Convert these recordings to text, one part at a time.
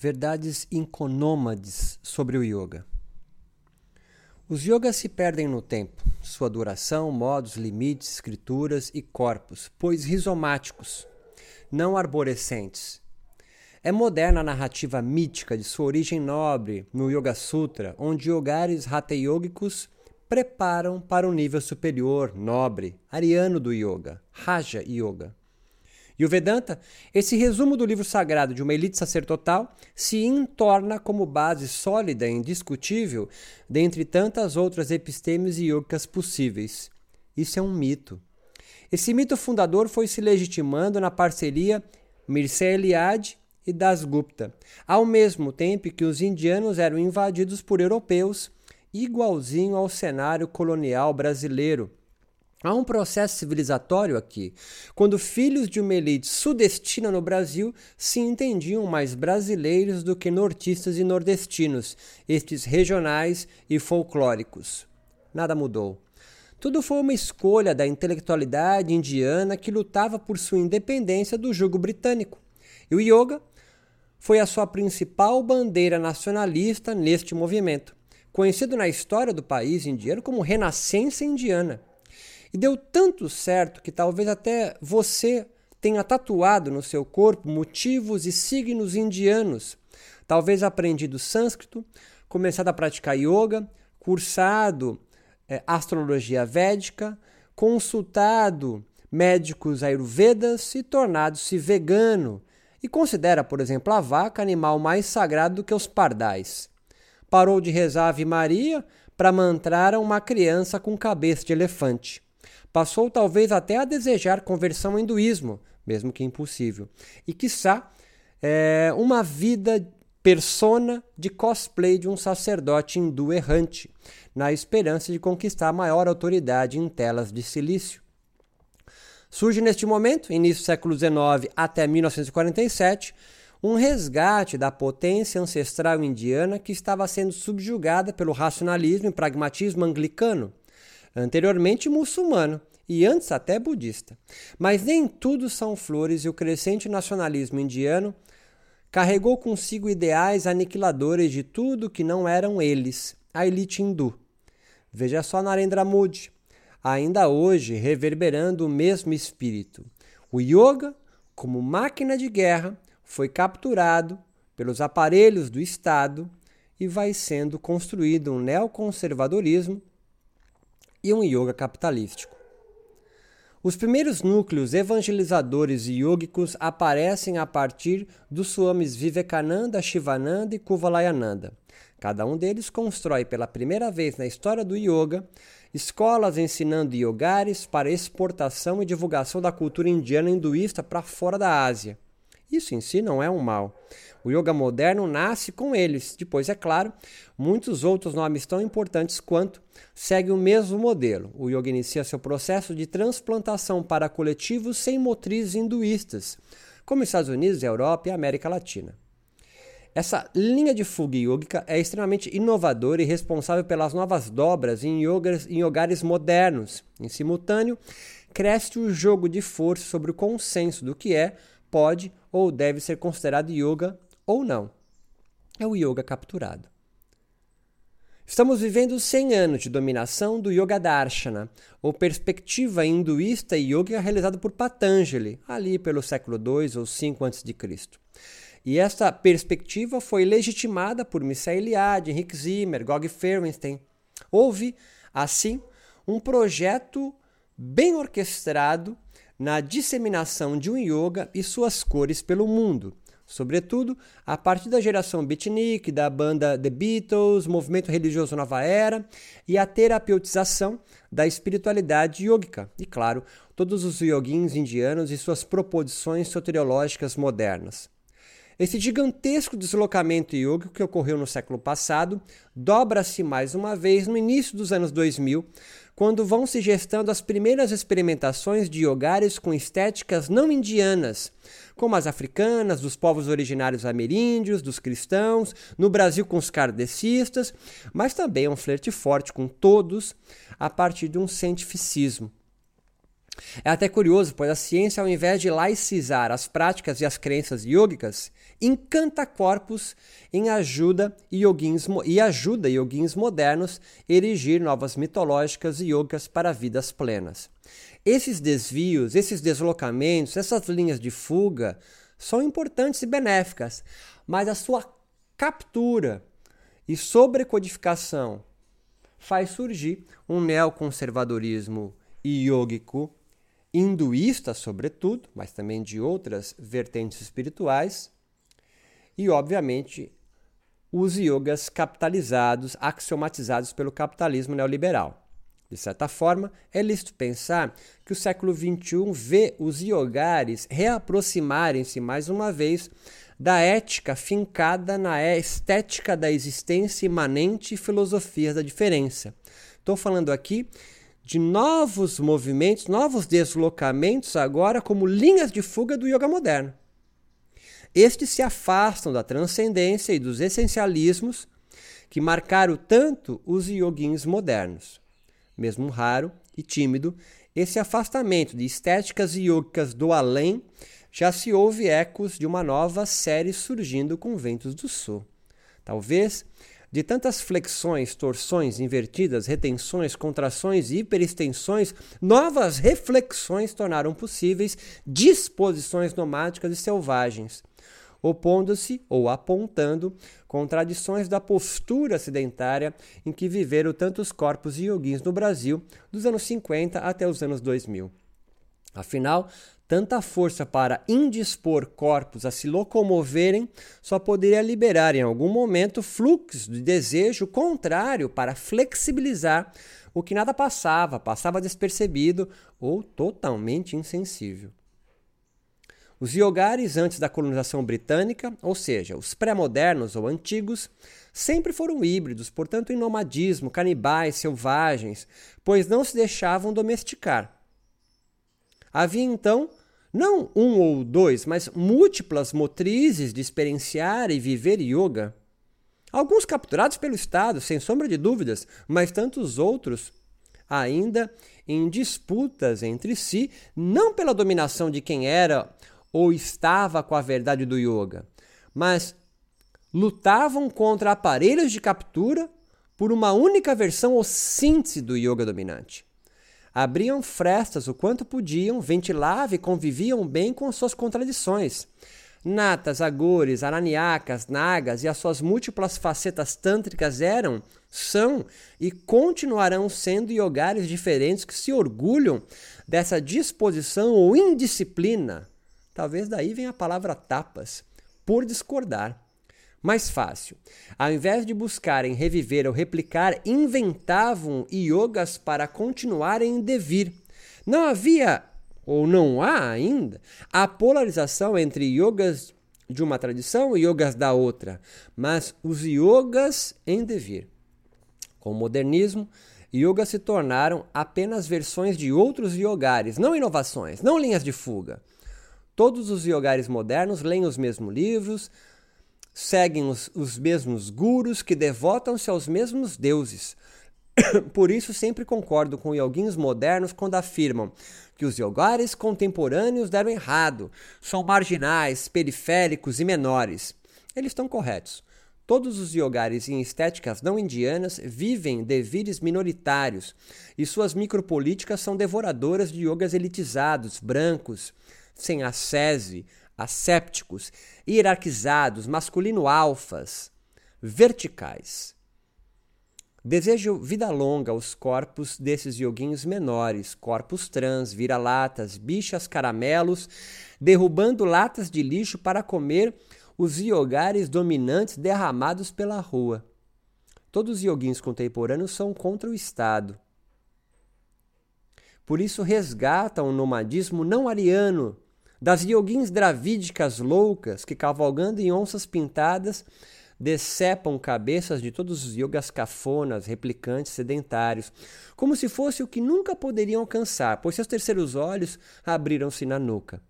Verdades inconômades sobre o yoga. Os yogas se perdem no tempo, sua duração, modos, limites, escrituras e corpos, pois rizomáticos, não arborescentes. É moderna a narrativa mítica de sua origem nobre no Yoga Sutra, onde yogares hatha yogicos preparam para o nível superior, nobre, ariano do yoga, Raja Yoga. E o Vedanta, esse resumo do livro sagrado de uma elite sacerdotal, se entorna como base sólida e indiscutível dentre tantas outras epistemes e yogas possíveis. Isso é um mito. Esse mito fundador foi se legitimando na parceria Mircea Eliade e Das Gupta, ao mesmo tempo que os indianos eram invadidos por europeus, igualzinho ao cenário colonial brasileiro Há um processo civilizatório aqui, quando filhos de uma elite sudestina no Brasil se entendiam mais brasileiros do que nortistas e nordestinos, estes regionais e folclóricos. Nada mudou. Tudo foi uma escolha da intelectualidade indiana que lutava por sua independência do jugo britânico. E o yoga foi a sua principal bandeira nacionalista neste movimento, conhecido na história do país indiano como Renascença Indiana. E deu tanto certo que talvez até você tenha tatuado no seu corpo motivos e signos indianos. Talvez aprendido sânscrito, começado a praticar yoga, cursado é, astrologia védica, consultado médicos ayurvedas e tornado-se vegano. E considera, por exemplo, a vaca animal mais sagrado do que os pardais. Parou de rezar Ave Maria para mantrar uma criança com cabeça de elefante. Passou talvez até a desejar conversão ao hinduísmo, mesmo que impossível. E, quiçá, é, uma vida persona de cosplay de um sacerdote hindu errante, na esperança de conquistar maior autoridade em telas de silício. Surge neste momento, início do século XIX até 1947, um resgate da potência ancestral indiana que estava sendo subjugada pelo racionalismo e pragmatismo anglicano anteriormente muçulmano e antes até budista. Mas nem tudo são flores e o crescente nacionalismo indiano carregou consigo ideais aniquiladores de tudo que não eram eles, a elite hindu. Veja só Narendra Modi, ainda hoje reverberando o mesmo espírito. O yoga, como máquina de guerra, foi capturado pelos aparelhos do Estado e vai sendo construído um neoconservadorismo e um yoga capitalístico. Os primeiros núcleos evangelizadores e yogicos aparecem a partir dos swamis Vivekananda, Shivananda e Kuvalayananda. Cada um deles constrói pela primeira vez na história do yoga escolas ensinando yogares para exportação e divulgação da cultura indiana hinduísta para fora da Ásia. Isso em si não é um mal. O yoga moderno nasce com eles. Depois, é claro, muitos outros nomes tão importantes quanto seguem o mesmo modelo. O yoga inicia seu processo de transplantação para coletivos sem motrizes hinduístas, como Estados Unidos, Europa e América Latina. Essa linha de fuga yogica é extremamente inovadora e responsável pelas novas dobras em, yogas, em yogares modernos. Em simultâneo, cresce o jogo de força sobre o consenso do que é, pode ou deve ser considerado yoga ou não. É o yoga capturado. Estamos vivendo 100 anos de dominação do Yoga Darshana, ou perspectiva hinduísta e yoga realizada por Patanjali, ali pelo século II ou V a.C. E essa perspectiva foi legitimada por Mircea Eliade, Henrik Zimmer, Gog Ferenstein. Houve, assim, um projeto bem orquestrado na disseminação de um yoga e suas cores pelo mundo, sobretudo a partir da geração beatnik, da banda The Beatles, movimento religioso Nova Era e a terapeutização da espiritualidade yogica e, claro, todos os yoguins indianos e suas proposições soteriológicas modernas. Esse gigantesco deslocamento yoga que ocorreu no século passado dobra-se mais uma vez no início dos anos 2000, quando vão se gestando as primeiras experimentações de yogares com estéticas não indianas, como as africanas, dos povos originários ameríndios, dos cristãos, no Brasil com os kardecistas, mas também um flerte forte com todos a partir de um cientificismo. É até curioso, pois a ciência, ao invés de laicizar as práticas e as crenças yogicas, encanta corpos em ajuda yoguins, e ajuda yoguins modernos a erigir novas mitológicas e yogas para vidas plenas. Esses desvios, esses deslocamentos, essas linhas de fuga são importantes e benéficas, mas a sua captura e sobrecodificação faz surgir um neoconservadorismo yógico hinduísta, sobretudo, mas também de outras vertentes espirituais, e, obviamente, os yogas capitalizados, axiomatizados pelo capitalismo neoliberal. De certa forma, é lícito pensar que o século XXI vê os yogares reaproximarem-se mais uma vez da ética fincada na estética da existência imanente e filosofias da diferença. Estou falando aqui de novos movimentos, novos deslocamentos agora como linhas de fuga do yoga moderno. Estes se afastam da transcendência e dos essencialismos que marcaram tanto os yoguins modernos. Mesmo raro e tímido, esse afastamento de estéticas yogicas do além já se ouve ecos de uma nova série surgindo com ventos do sul. Talvez de tantas flexões, torções, invertidas, retenções, contrações e hiperextensões, novas reflexões tornaram possíveis disposições nomáticas e selvagens, opondo-se ou apontando contradições da postura acidentária em que viveram tantos corpos yoguins no Brasil dos anos 50 até os anos 2000. Afinal, tanta força para indispor corpos a se locomoverem só poderia liberar em algum momento fluxo de desejo contrário para flexibilizar o que nada passava, passava despercebido ou totalmente insensível. Os yogares antes da colonização britânica, ou seja, os pré-modernos ou antigos, sempre foram híbridos, portanto, em nomadismo, canibais, selvagens, pois não se deixavam domesticar. Havia então não um ou dois, mas múltiplas motrizes de experienciar e viver yoga. Alguns capturados pelo Estado, sem sombra de dúvidas, mas tantos outros ainda em disputas entre si, não pela dominação de quem era ou estava com a verdade do yoga, mas lutavam contra aparelhos de captura por uma única versão ou síntese do yoga dominante abriam frestas o quanto podiam, ventilavam e conviviam bem com suas contradições. Natas, agores, araniacas, nagas e as suas múltiplas facetas tântricas eram, são e continuarão sendo yogares diferentes que se orgulham dessa disposição ou indisciplina. Talvez daí venha a palavra tapas, por discordar mais fácil. Ao invés de buscarem reviver ou replicar, inventavam yogas para continuarem em devir. Não havia, ou não há ainda, a polarização entre yogas de uma tradição e yogas da outra, mas os yogas em devir. Com o modernismo, yogas se tornaram apenas versões de outros yogares, não inovações, não linhas de fuga. Todos os yogares modernos leem os mesmos livros, seguem os, os mesmos gurus que devotam-se aos mesmos deuses. Por isso, sempre concordo com yoguins modernos quando afirmam que os yogares contemporâneos deram errado, são marginais, periféricos e menores. Eles estão corretos. Todos os yogares em estéticas não indianas vivem devires minoritários e suas micropolíticas são devoradoras de yogas elitizados, brancos, sem ascese, assépticos, hierarquizados, masculino-alfas, verticais. Desejo vida longa aos corpos desses yoguinhos menores, corpos trans, vira-latas, bichas caramelos, derrubando latas de lixo para comer os yogares dominantes derramados pela rua. Todos os yoguins contemporâneos são contra o Estado. Por isso resgatam o nomadismo não ariano das yoguins dravídicas loucas que, cavalgando em onças pintadas, decepam cabeças de todos os yogas cafonas, replicantes, sedentários, como se fosse o que nunca poderiam alcançar, pois seus terceiros olhos abriram-se na nuca.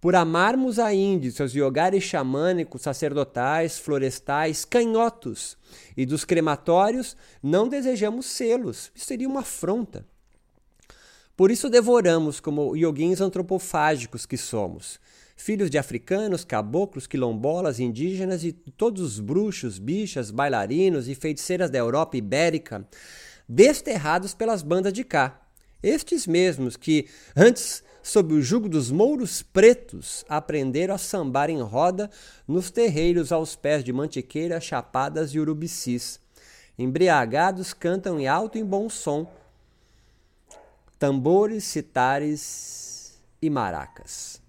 Por amarmos a índios, seus yogares xamânicos, sacerdotais, florestais, canhotos e dos crematórios, não desejamos selos, isso seria uma afronta. Por isso devoramos como yoguins antropofágicos que somos, filhos de africanos, caboclos, quilombolas, indígenas e todos os bruxos, bichas, bailarinos e feiticeiras da Europa ibérica, desterrados pelas bandas de cá. Estes mesmos que, antes, sob o jugo dos mouros pretos, aprenderam a sambar em roda nos terreiros aos pés de mantiqueiras, chapadas e urubicis. Embriagados, cantam em alto e bom som, tambores, citares e maracas.